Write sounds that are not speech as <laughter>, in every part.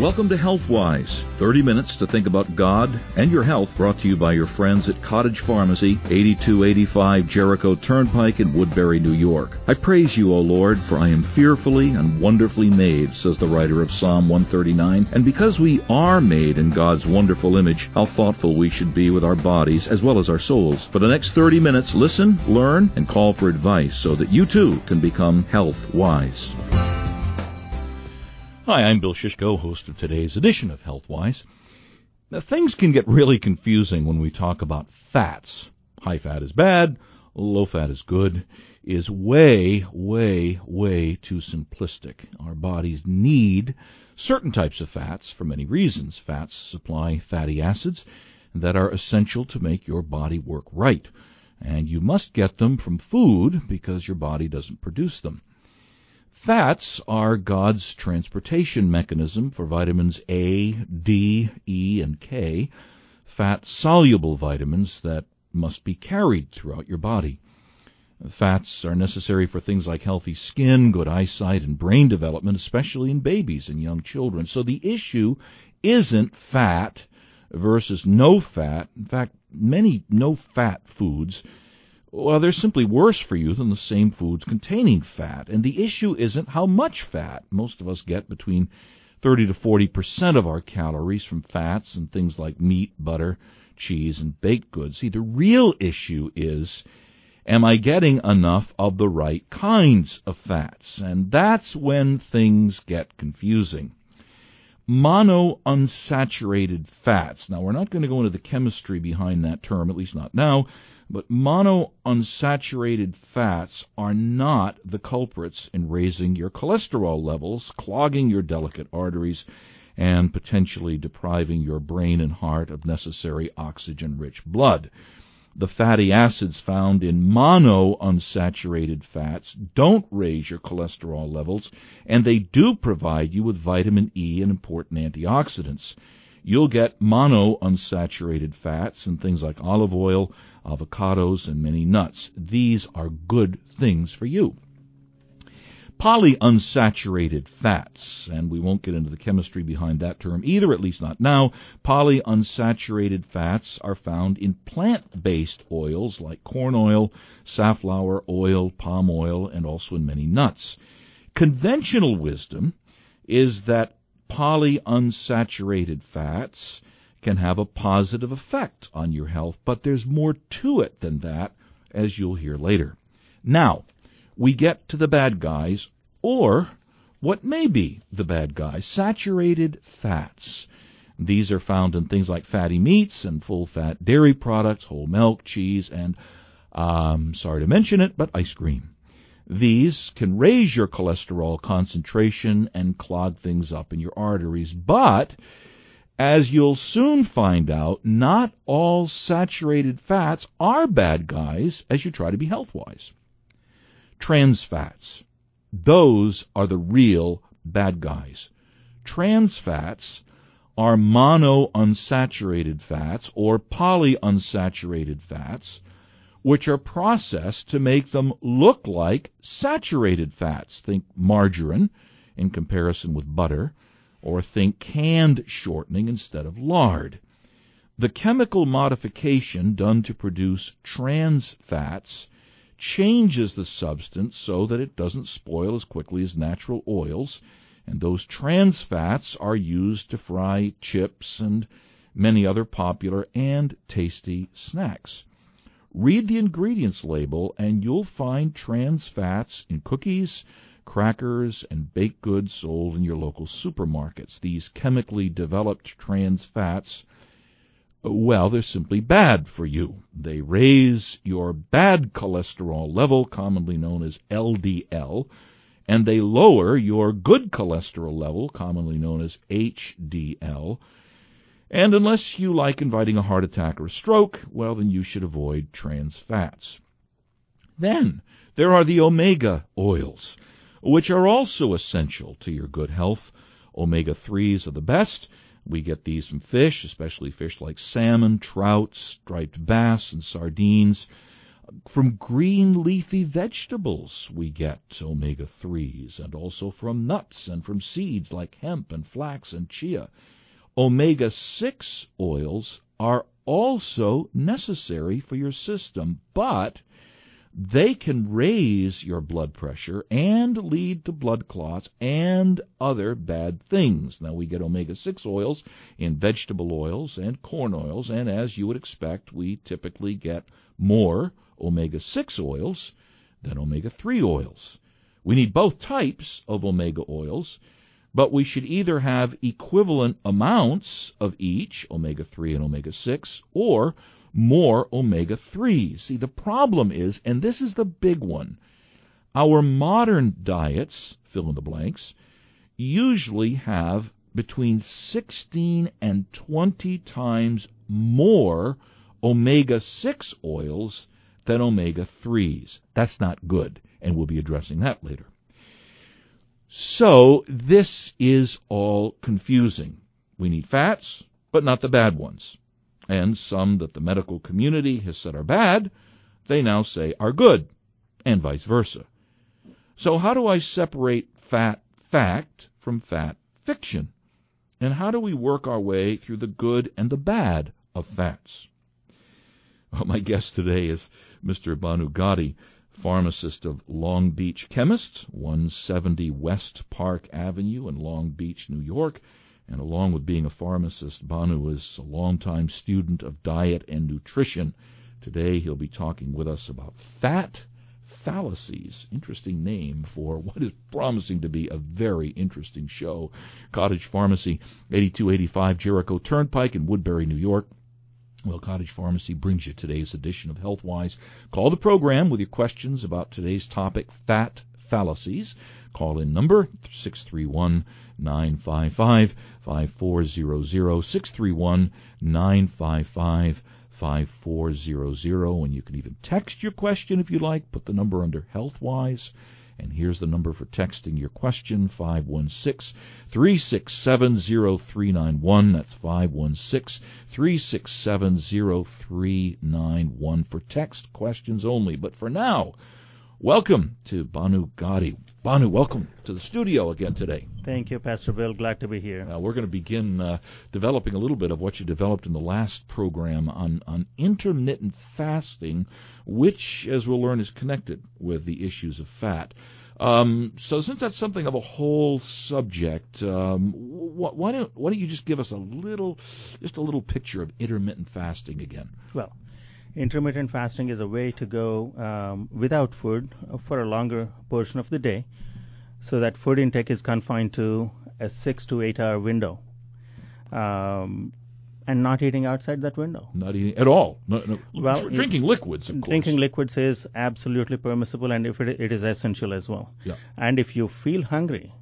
Welcome to HealthWise, 30 minutes to think about God and your health, brought to you by your friends at Cottage Pharmacy, 8285 Jericho Turnpike in Woodbury, New York. I praise you, O Lord, for I am fearfully and wonderfully made, says the writer of Psalm 139. And because we are made in God's wonderful image, how thoughtful we should be with our bodies as well as our souls. For the next 30 minutes, listen, learn, and call for advice so that you too can become health wise. Hi, I'm Bill Shishko, host of today's edition of HealthWise. Now, things can get really confusing when we talk about fats. High fat is bad, low fat is good, is way, way, way too simplistic. Our bodies need certain types of fats for many reasons. Fats supply fatty acids that are essential to make your body work right. And you must get them from food because your body doesn't produce them. Fats are God's transportation mechanism for vitamins A, D, E, and K, fat soluble vitamins that must be carried throughout your body. Fats are necessary for things like healthy skin, good eyesight, and brain development, especially in babies and young children. So the issue isn't fat versus no fat. In fact, many no fat foods well, they're simply worse for you than the same foods containing fat. And the issue isn't how much fat. Most of us get between 30 to 40 percent of our calories from fats and things like meat, butter, cheese, and baked goods. See, the real issue is am I getting enough of the right kinds of fats? And that's when things get confusing. Monounsaturated fats. Now, we're not going to go into the chemistry behind that term, at least not now. But monounsaturated fats are not the culprits in raising your cholesterol levels, clogging your delicate arteries, and potentially depriving your brain and heart of necessary oxygen rich blood. The fatty acids found in monounsaturated fats don't raise your cholesterol levels, and they do provide you with vitamin E and important antioxidants. You'll get monounsaturated fats and things like olive oil, avocados, and many nuts. These are good things for you. Polyunsaturated fats, and we won't get into the chemistry behind that term either, at least not now. Polyunsaturated fats are found in plant based oils like corn oil, safflower oil, palm oil, and also in many nuts. Conventional wisdom is that polyunsaturated fats can have a positive effect on your health, but there's more to it than that, as you'll hear later. Now, we get to the bad guys, or what may be the bad guys saturated fats. These are found in things like fatty meats and full fat dairy products, whole milk, cheese, and, um, sorry to mention it, but ice cream. These can raise your cholesterol concentration and clog things up in your arteries, but as you'll soon find out, not all saturated fats are bad guys as you try to be health wise. Trans fats. Those are the real bad guys. Trans fats are monounsaturated fats or polyunsaturated fats, which are processed to make them look like saturated fats. Think margarine in comparison with butter or think canned shortening instead of lard. The chemical modification done to produce trans fats changes the substance so that it doesn't spoil as quickly as natural oils, and those trans fats are used to fry chips and many other popular and tasty snacks. Read the ingredients label and you'll find trans fats in cookies, crackers, and baked goods sold in your local supermarkets. These chemically developed trans fats, well, they're simply bad for you. They raise your bad cholesterol level, commonly known as LDL, and they lower your good cholesterol level, commonly known as HDL. And unless you like inviting a heart attack or a stroke, well, then you should avoid trans fats. Then there are the omega oils which are also essential to your good health. Omega 3s are the best. We get these from fish, especially fish like salmon, trout, striped bass, and sardines. From green leafy vegetables we get omega 3s, and also from nuts and from seeds like hemp and flax and chia. Omega 6 oils are also necessary for your system, but they can raise your blood pressure and lead to blood clots and other bad things. Now, we get omega 6 oils in vegetable oils and corn oils, and as you would expect, we typically get more omega 6 oils than omega 3 oils. We need both types of omega oils, but we should either have equivalent amounts of each, omega 3 and omega 6, or more omega 3s. See, the problem is, and this is the big one, our modern diets, fill in the blanks, usually have between 16 and 20 times more omega 6 oils than omega 3s. That's not good, and we'll be addressing that later. So, this is all confusing. We need fats, but not the bad ones and some that the medical community has said are bad, they now say are good, and vice versa. So how do I separate fat fact from fat fiction? And how do we work our way through the good and the bad of fats? Well, my guest today is Mr. Bhanu Gadi, pharmacist of Long Beach Chemists, 170 West Park Avenue in Long Beach, New York. And along with being a pharmacist, Bhanu is a longtime student of diet and nutrition. Today he'll be talking with us about fat fallacies. Interesting name for what is promising to be a very interesting show. Cottage Pharmacy, 8285 Jericho Turnpike in Woodbury, New York. Well, Cottage Pharmacy brings you today's edition of Healthwise. Call the program with your questions about today's topic, fat fallacies. Call in number 631 955 5400 631 955 5400 and you can even text your question if you like. Put the number under Healthwise. And here's the number for texting your question 516 367 0391. That's 516 367 0391 for text questions only. But for now, welcome to Bhanu Gadi. Bhanu, welcome to the studio again today. Thank you, Pastor Bill. Glad to be here. we're going to begin uh, developing a little bit of what you developed in the last program on, on intermittent fasting, which, as we'll learn, is connected with the issues of fat. Um, so, since that's something of a whole subject, um, wh- why don't why don't you just give us a little, just a little picture of intermittent fasting again? Well, intermittent fasting is a way to go um, without food for a longer portion of the day so that food intake is confined to a six to eight hour window um, and not eating outside that window. Not eating at all. No, no. Well, drinking liquids, of course. Drinking liquids is absolutely permissible, and if it, it is essential as well. Yeah. And if you feel hungry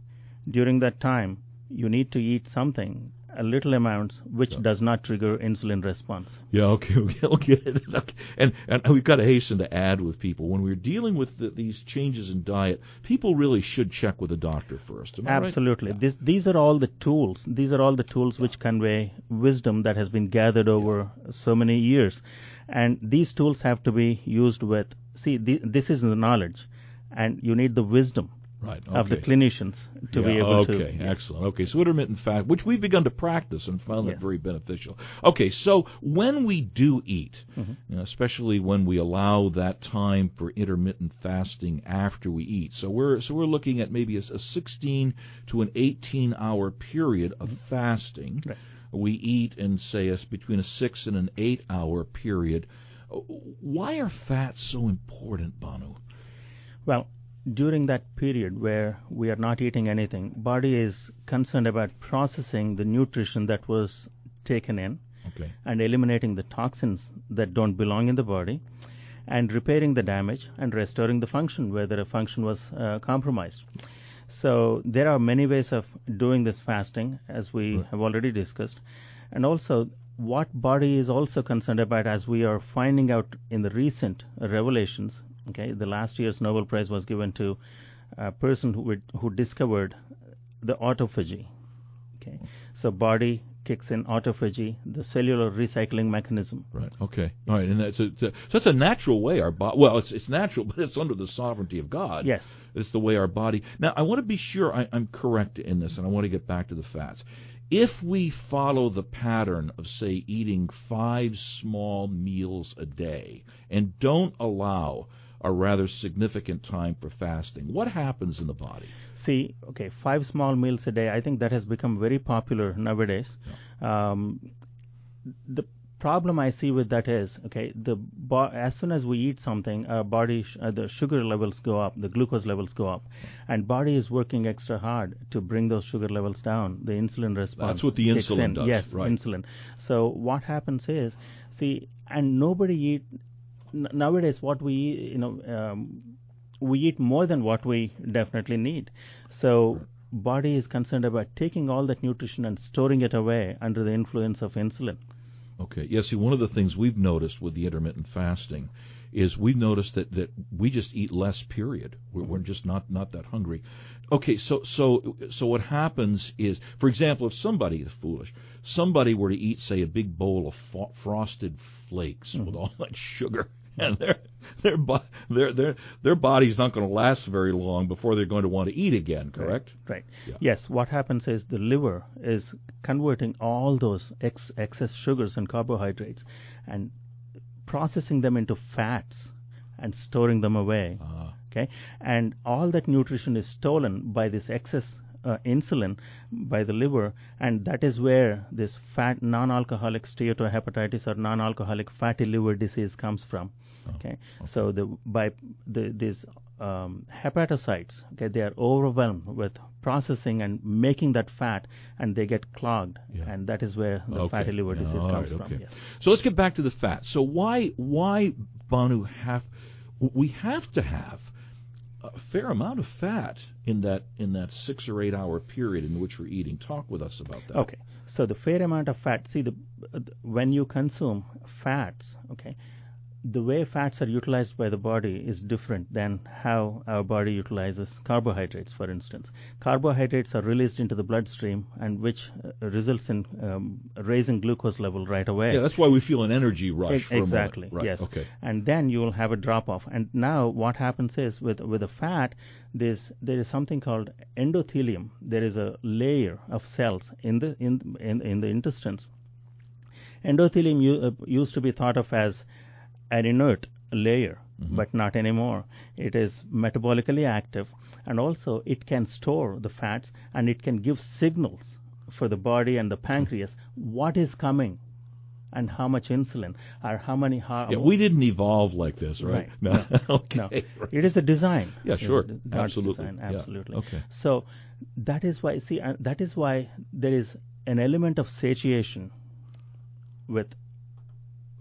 during that time, you need to eat something a little amounts, which yeah. does not trigger insulin response. Yeah, okay, <laughs> okay, okay. And and we've got to hasten to add with people when we're dealing with the, these changes in diet, people really should check with a doctor first. Absolutely. Right? Yeah. This, these are all the tools. These are all the tools which convey wisdom that has been gathered over so many years, and these tools have to be used with. See, the, this is the knowledge, and you need the wisdom right, okay. of the clinicians to yeah, be able okay, to. Okay, excellent. Okay, so intermittent fast, which we've begun to practice and found yes. that very beneficial. Okay, so when we do eat, mm-hmm. you know, especially when we allow that time for intermittent fasting after we eat, so we're so we're looking at maybe a, a 16 to an 18 hour period of mm-hmm. fasting. Right. We eat in say a, between a six and an eight hour period. Why are fats so important, Bhanu? Well, during that period where we are not eating anything, body is concerned about processing the nutrition that was taken in okay. and eliminating the toxins that don't belong in the body and repairing the damage and restoring the function where the function was uh, compromised. So there are many ways of doing this fasting as we right. have already discussed. And also what body is also concerned about as we are finding out in the recent revelations Okay, the last year's Nobel Prize was given to a person who who discovered the autophagy. Okay, so body kicks in autophagy, the cellular recycling mechanism. Right. Okay. All right. And that's a, so that's a natural way our body. Well, it's it's natural, <laughs> but it's under the sovereignty of God. Yes. It's the way our body. Now, I want to be sure I, I'm correct in this, and I want to get back to the fats. If we follow the pattern of, say, eating five small meals a day and don't allow a rather significant time for fasting, what happens in the body? See, okay, five small meals a day. I think that has become very popular nowadays. Um, the problem I see with that is, okay, the bo- as soon as we eat something, our body sh- uh, the sugar levels go up, the glucose levels go up, and body is working extra hard to bring those sugar levels down. The insulin response. That's what the insulin in. does, Yes, right. insulin. So what happens is, see, and nobody eat nowadays. What we eat, you know. Um, we eat more than what we definitely need. So body is concerned about taking all that nutrition and storing it away under the influence of insulin. Okay. Yeah. See, one of the things we've noticed with the intermittent fasting is we've noticed that, that we just eat less. Period. We're, we're just not not that hungry. Okay. So so so what happens is, for example, if somebody is foolish, somebody were to eat, say, a big bowl of fo- frosted flakes with all that sugar. <laughs> And their their their their their body's not going to last very long before they're going to want to eat again. Correct? Right. Yeah. Yes. What happens is the liver is converting all those ex- excess sugars and carbohydrates and processing them into fats and storing them away. Ah. Okay. And all that nutrition is stolen by this excess uh, insulin by the liver, and that is where this fat non-alcoholic steatohepatitis or non-alcoholic fatty liver disease comes from. Okay. So the by the these um, hepatocytes, okay, they are overwhelmed with processing and making that fat, and they get clogged, Yeah. and that is where the Okay. fatty liver disease comes right, from. okay. Yes. So let's get back to the fat. So why why Bhanu have we have to have a fair amount of fat in that in that six or eight hour period in which we're eating. Talk with us about that. Okay. So the fair amount of fat. See, the when you consume fats, okay, the way fats are utilized by the body is different than how our body utilizes carbohydrates. For instance, carbohydrates are released into the bloodstream, and which uh, results in um, raising glucose level right away. Yeah, that's why we feel an energy rush. Ex- for a exactly. Right. Yes. Okay. And then you will have a drop off. And now what happens is with with a fat, this there is something called endothelium. There is a layer of cells in the in in, in the intestines. Endothelium u- uh, used to be thought of as an inert layer, but not anymore. It is metabolically active, and also it can store the fats and it can give signals for the body and the pancreas what is coming and how much insulin or how many how Yeah, we didn't evolve like this, right? Right. No. <laughs> okay. no, right. it is a design. Yeah, sure. Absolutely. design, Yeah. absolutely. Okay. So that is why see uh, that is why there is an element of satiation with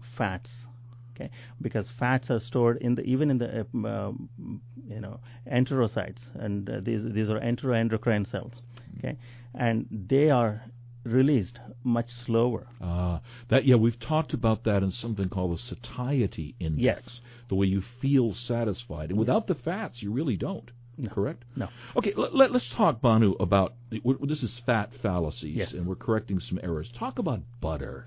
fats. Okay, because fats are stored in the even in the uh, um, you know enterocytes, and uh, these these are enteroendocrine cells. Okay, and they are released much slower. Uh, that yeah, we've talked about that in something called the satiety index. Yes. The way you feel satisfied, and without the fats, you really don't. Correct. No. Okay, let, let, us talk, Bhanu, about this is fat fallacies, Yes. and we're correcting some errors. Talk about butter.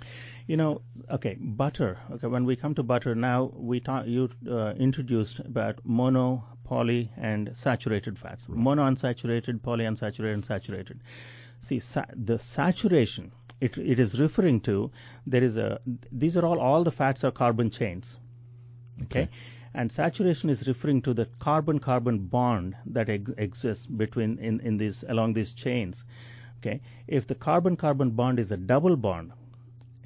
You know, okay, butter. Okay, when we come to butter, now we talk. You uh, introduced about mono, poly, and saturated fats. Mono unsaturated, poly unsaturated, and saturated. See, sa- the saturation it, it is referring to there is a. These are all all the fats are carbon chains. Okay. And saturation is referring to the carbon-carbon bond that ex- exists between in, in these along these chains. Okay. If the carbon-carbon bond is a double bond,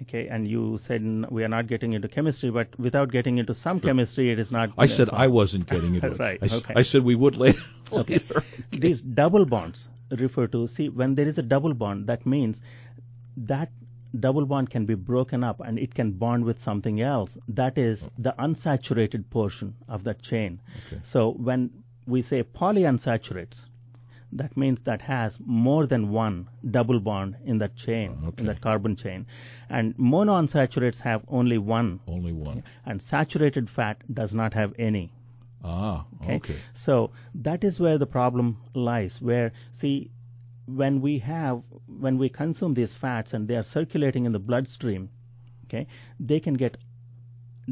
okay, and you said we are not getting into chemistry, but without getting into some chemistry, it is not. I said I wasn't <laughs> getting into it. Right, I, okay. I said we would <laughs> later. later. These double bonds refer to see when there is a double bond, that means that double bond can be broken up and it can bond with something else. That is oh. the unsaturated portion of that chain. Okay. So when we say polyunsaturates, that means that has more than one double bond in that chain, Okay. in that carbon chain. And monounsaturates have only one, Only one. and saturated fat does not have any. Ah, okay. Okay. So that is where the problem lies. Where see, when we have when we consume these fats and they are circulating in the bloodstream, okay, they can get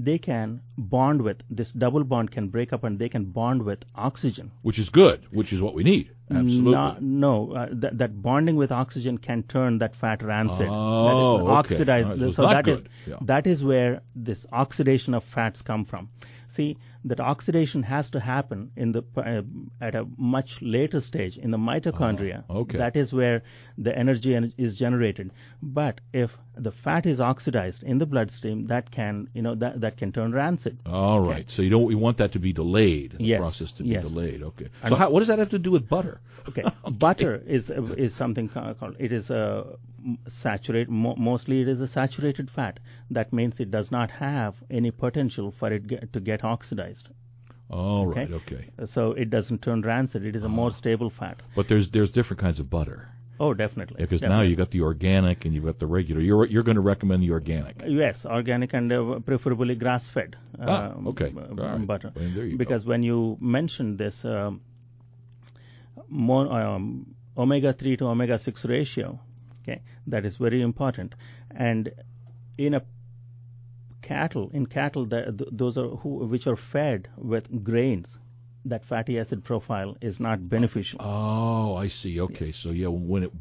they can bond with this double bond can break up and they can bond with oxygen. Which is good, which is what we need. Absolutely. No, no uh, that, that bonding with oxygen can turn that fat rancid. Oh, that oxidize. Right, so so that is. Yeah. that is where this oxidation of fats come from. See, that oxidation has to happen in the uh, at a much later stage in the mitochondria. Oh, okay. That is where the energy en- is generated. But if the fat is oxidized in the bloodstream, that can you know that that can turn rancid. All right. So you don't we want that to be delayed. The Yes, process to be yes. delayed. Okay. So how, what does that have to do with butter? Okay. <laughs> Butter is is something called it is a saturate mo- mostly it is a saturated fat. That means it does not have any potential for it get, to get oxidized. All Okay. right. Okay. So it doesn't turn rancid. It is a Ah. more stable fat. But there's there's different kinds of butter. Oh, definitely. Because now you got the organic and you've got the regular. You're you're going to recommend the organic. Yes, organic and uh, preferably grass-fed Ah, um, okay. right. butter. Well, you go. because when you mentioned this um, mo- um, omega-3 to omega-6 ratio, okay, that is very important. And in a cattle, in cattle, that, th- those are who which are fed with grains, that fatty acid profile is not beneficial. Oh, I see. Okay, so yeah, when it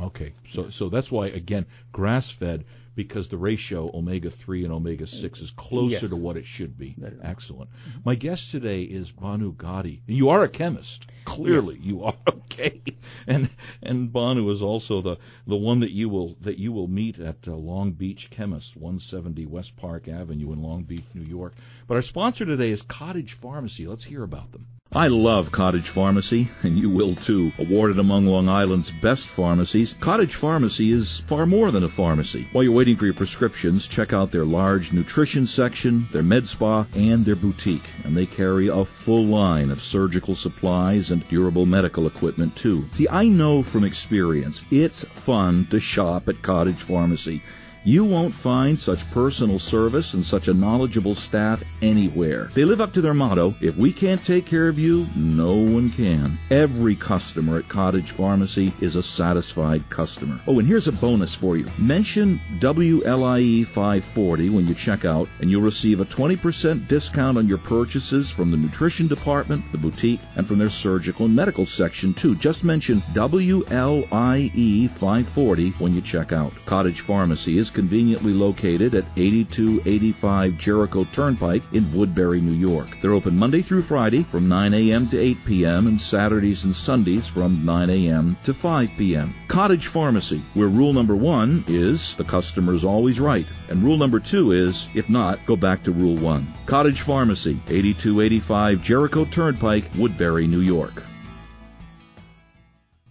okay, so so that's why again grass fed because the ratio omega three and omega six is closer Yes. to what it should be. Excellent. My guest today is Bhanu Gadi. You are a chemist. Clearly, you are <laughs> okay. And and Bhanu is also the the one that you will that you will meet at uh, Long Beach Chemist, 170 West Park Avenue in Long Beach, New York. But our sponsor today is Cottage Pharmacy. Let's hear about them. I love Cottage Pharmacy, and you will too. Awarded among Long Island's best pharmacies, Cottage Pharmacy is far more than a pharmacy. While you're waiting for your prescriptions, check out their large nutrition section, their med spa, and their boutique. And they carry a full line of surgical supplies and durable medical equipment too. See, I know from experience, it's fun to shop at Cottage Pharmacy. You won't find such personal service and such a knowledgeable staff anywhere. They live up to their motto if we can't take care of you, no one can. Every customer at Cottage Pharmacy is a satisfied customer. Oh, and here's a bonus for you. Mention WLIE 540 when you check out, and you'll receive a 20% discount on your purchases from the nutrition department, the boutique, and from their surgical and medical section too. Just mention WLIE 540 when you check out. Cottage Pharmacy is conveniently located at 8285 Jericho Turnpike in Woodbury, New York. They're open Monday through Friday from 9 a.m. to 8 p.m. and Saturdays and Sundays from 9 a.m. to 5 p.m. Cottage Pharmacy, where rule number one is the customer's always right, and rule number two is if not, go back to rule one. Cottage Pharmacy, 8285 Jericho Turnpike, Woodbury, New York.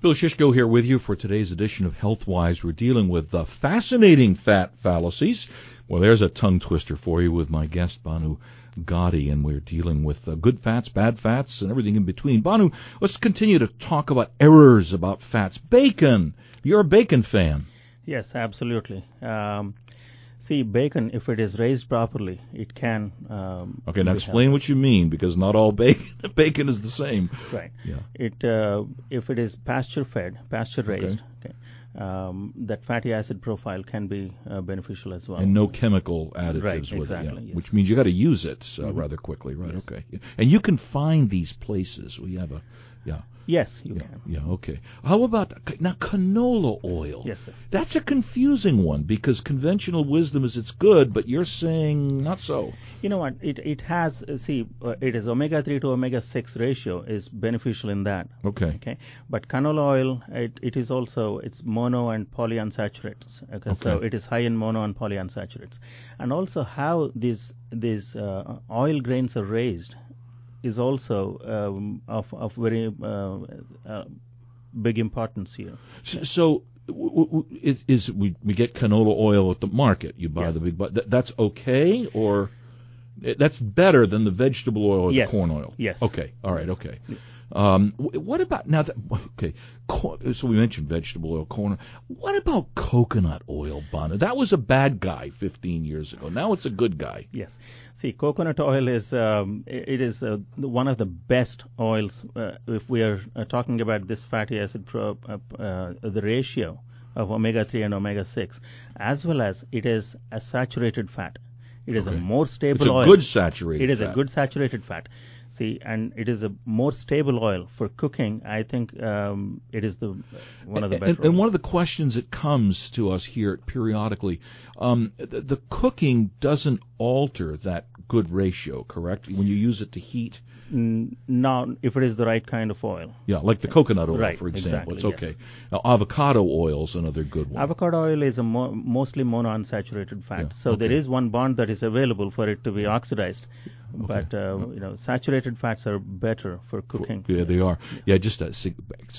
Bill Shishko here with you for today's edition of Healthwise. We're dealing with the fascinating fat fallacies. Well, there's a tongue twister for you with my guest, Bhanu Gadi, and we're dealing with uh, good fats, bad fats, and everything in between. Bhanu, let's continue to talk about errors about fats. Bacon. You're a bacon fan. Yes, absolutely. Um, see, bacon, if it is raised properly, it can. Um, Okay, now explain what you mean, because not all <laughs> bacon bacon is the same. Right. Yeah. It uh, if it is pasture fed, pasture raised, okay. um, that fatty acid profile can be uh, beneficial as well. and no chemical additives Right, with it, yeah. yes. Mm-hmm. which means you got to use it uh, rather quickly, right? Yes. Okay, and you can find these places. We have a, yeah, yes, you yeah, can. yeah, okay. How about now canola oil? Yes, sir. That's a confusing one because conventional wisdom is it's good, but you're saying not so. You know what? It it has uh, see uh, it is omega 3 to omega 6 ratio is beneficial in that. Okay. Okay, but canola oil it, it is also it's mono and polyunsaturates. Okay, so it is high in mono and polyunsaturates, and also how these these uh, oil grains are raised is also um, of of very uh, uh, big importance here. So, so w- w- is, is we we get canola oil at the market? You buy Yes. the big, but th- that's okay or. That's better than the vegetable oil or Yes. the corn oil. Yes. Okay. All right. Okay. Um, what about now? That, okay, so we mentioned vegetable oil, corn. What about coconut oil, Bhanu? That was a bad guy 15 years ago. Now it's a good guy. Yes. See, coconut oil is um, it is uh, one of the best oils uh, if we are uh, talking about this fatty acid pro, uh, uh, the ratio of omega 3 and omega 6 as well as it is a saturated fat. It is Okay. a more stable It's a oil. good saturated. It is fat. a good saturated fat. See, and it is a more stable oil for cooking. I think um, it is the one of the better. And, and one of the questions that comes to us here periodically, um, the, the cooking doesn't alter that good ratio, correct? When you use it to heat, now, if it is the right kind of oil. yeah, like the coconut oil, Right, for example, exactly, it's okay. Now, avocado oil is another good one. Avocado oil is a mo- mostly monounsaturated fat, Yeah, so there okay. is one bond that is available for it to be oxidized. But uh, you know, saturated fats are better for cooking. Yeah, they are. Yeah, just a,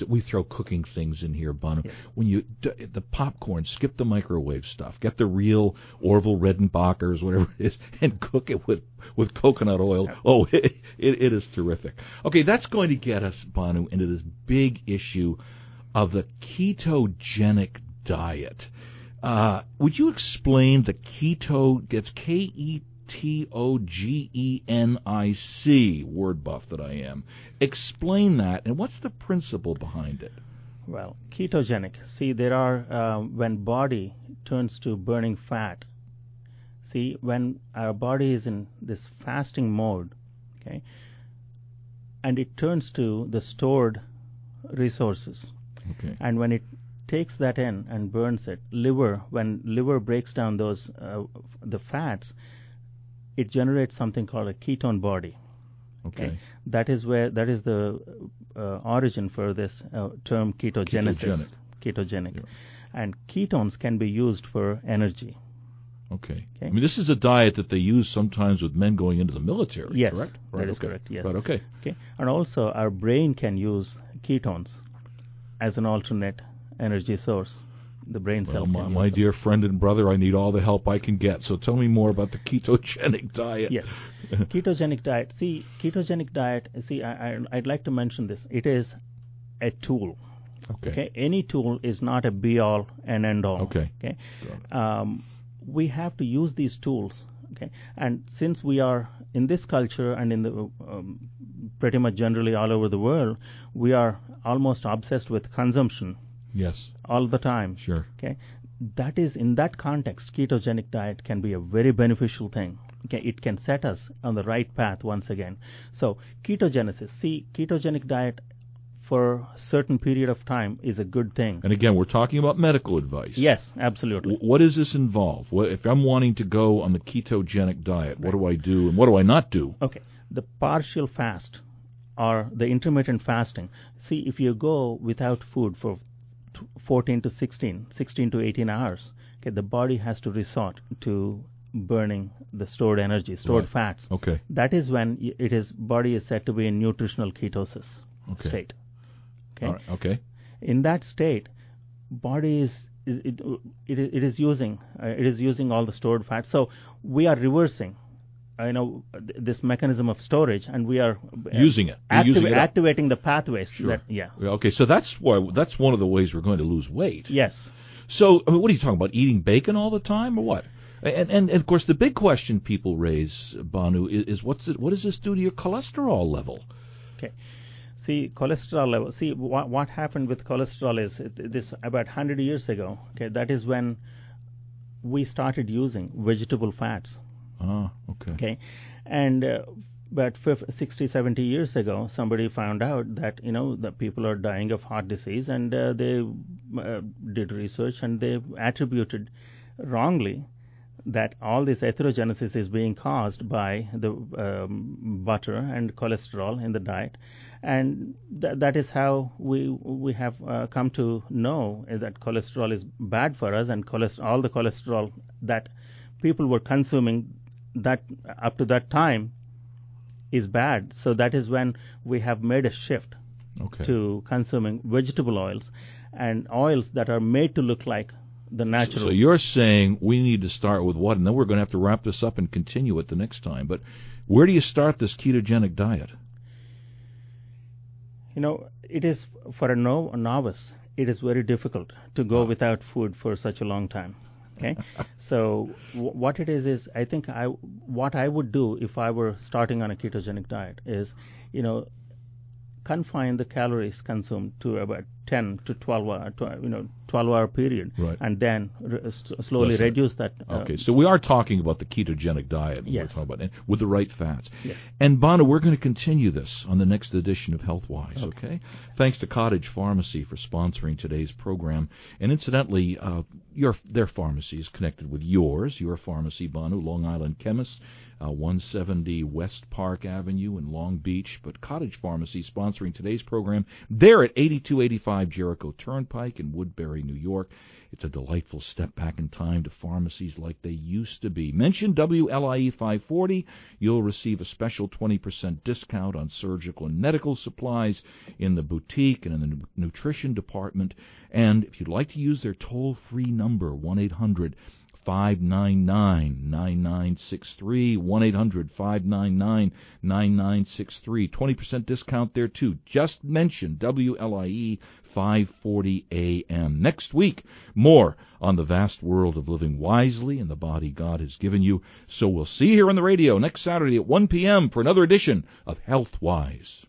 we throw cooking things in here, Bhanu. Yeah. When you the popcorn, skip the microwave stuff. Get the real Orville Redenbachers, whatever it is, <laughs> and cook it with with coconut oil. Oh, <laughs> it, it, it is terrific. Okay, that's going to get us, Bhanu, into this big issue of the ketogenic diet. Uh, would you explain the keto? It's K E T O G E N I C word buff that I am. Explain that and what's the principle behind it? Well, ketogenic. See, there are um, when body turns to burning fat. See, when our body is in this fasting mode, okay, and it turns to the stored resources, Okay. and when it takes that in and burns it, liver when liver breaks down those uh, the fats, it generates something called a ketone body. Okay. That is where that is the uh, origin for this uh, term ketogenesis. Ketogenic. Ketogenic. Yeah. And ketones can be used for energy. Okay. Okay. I mean, this is a diet that they use sometimes with men going into the military. Yes, correct? Right. is okay. correct, yes. Right. Okay. Okay. And also our brain can use ketones as an alternate energy source. The brain Well, cells my, my dear friend and brother, I need all the help I can get. So tell me more about the ketogenic <laughs> diet. Yes. ketogenic diet. See, ketogenic diet. See, I, I, I'd like to mention this. It is a tool. Okay. Okay. Any tool is not a be all and end all. Okay. Okay. Um, we have to use these tools. Okay. And since we are in this culture and in the um, pretty much generally all over the world, we are almost obsessed with consumption Yes. all the time. Sure. Okay, that is in that context, ketogenic diet can be a very beneficial thing. Okay, it can set us on the right path once again. So ketogenesis, see, ketogenic diet for a certain period of time is a good thing. And again, we're talking about medical advice. Yes, absolutely. W- What does this involve? What, if I'm wanting to go on the ketogenic diet, what do I do and what do I not do? Okay, the partial fast or the intermittent fasting. See, if you go without food for 14 to 16, 16 to 18 hours, okay, the body has to resort to burning the stored energy, stored Right. fats. Okay. That is when it is body is said to be in nutritional ketosis Okay. state. Okay. Right. Okay. In that state, body is, it, it, is- it is using uh, it is using all the stored fats. So we are reversing, you know, this mechanism of storage, and we are uh, Using it. Activ- using it activating the pathways. Sure. That, yeah. Yeah, Okay. So that's why that's one of the ways we're going to lose weight. Yes. So, I mean, what are you talking about? Eating bacon all the time, or what? And, and, and of course, the big question people raise, Bhanu, is, is what's it, what does this do to your cholesterol level? Okay. See, cholesterol level. See, what, what happened with cholesterol is this about 100 years ago. Okay, that is when we started using vegetable fats. Ah, okay. Okay, and uh, about 50, 60, 70 years ago, somebody found out that you know the people are dying of heart disease, and uh, they uh, did research and they attributed wrongly that all this atherogenesis is being caused by the um, butter and cholesterol in the diet, and th- that is how we we have uh, come to know that cholesterol is bad for us, and all the cholesterol that people were consuming that up to that time is bad. So that is when we have made a shift Okay. to consuming vegetable oils and oils that are made to look like the natural. So you're saying we need to start with what, and then we're going to have to wrap this up and continue it the next time. But where do you start this ketogenic diet? You know, it is for a, no, a novice. It is very difficult to go without food for such a long time. Okay, so w- what it is is I think I what I would do if I were starting on a ketogenic diet is, you know, confine the calories consumed to about 10 to 12 hour, you know, 12 hour period, right. and then re- slowly Listen. reduce that. Uh, okay, so we are talking about the ketogenic diet. Yes. We're talking about with the right fats. Yes. And Bhanu, we're going to continue this on the next edition of Healthwise. Okay. okay? Thanks to Cottage Pharmacy for sponsoring today's program. And incidentally, uh, your their pharmacy is connected with yours. Your pharmacy, Bhanu, Long Island Chemist uh, 170 West Park Avenue in Long Beach. But Cottage Pharmacy sponsoring today's program. They're at 8285 Jericho Turnpike in Woodbury, New York. It's a delightful step back in time to pharmacies like they used to be. Mention WLIE 540. You'll receive a special 20% discount on surgical and medical supplies in the boutique and in the nutrition department. And if you'd like to use their toll free number, 1 800 599 9963 1 800 599 9963 20% discount there too. Just mention WLIE 540 AM next week more on the vast world of living wisely in the body God has given you. So we'll see you here on the radio next Saturday at 1 p.m. for another edition of Healthwise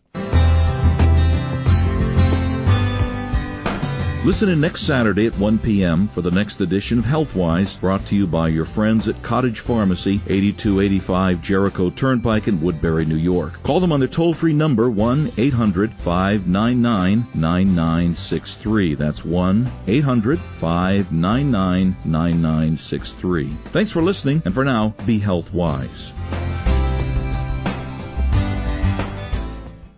Listen in next Saturday at 1 p.m. for the next edition of Healthwise, brought to you by your friends at Cottage Pharmacy, 8285 Jericho Turnpike in Woodbury, New York. Call them on their toll-free number 1-800-599-9963. That's 1-800-599-9963. Thanks for listening, and for now, be healthwise.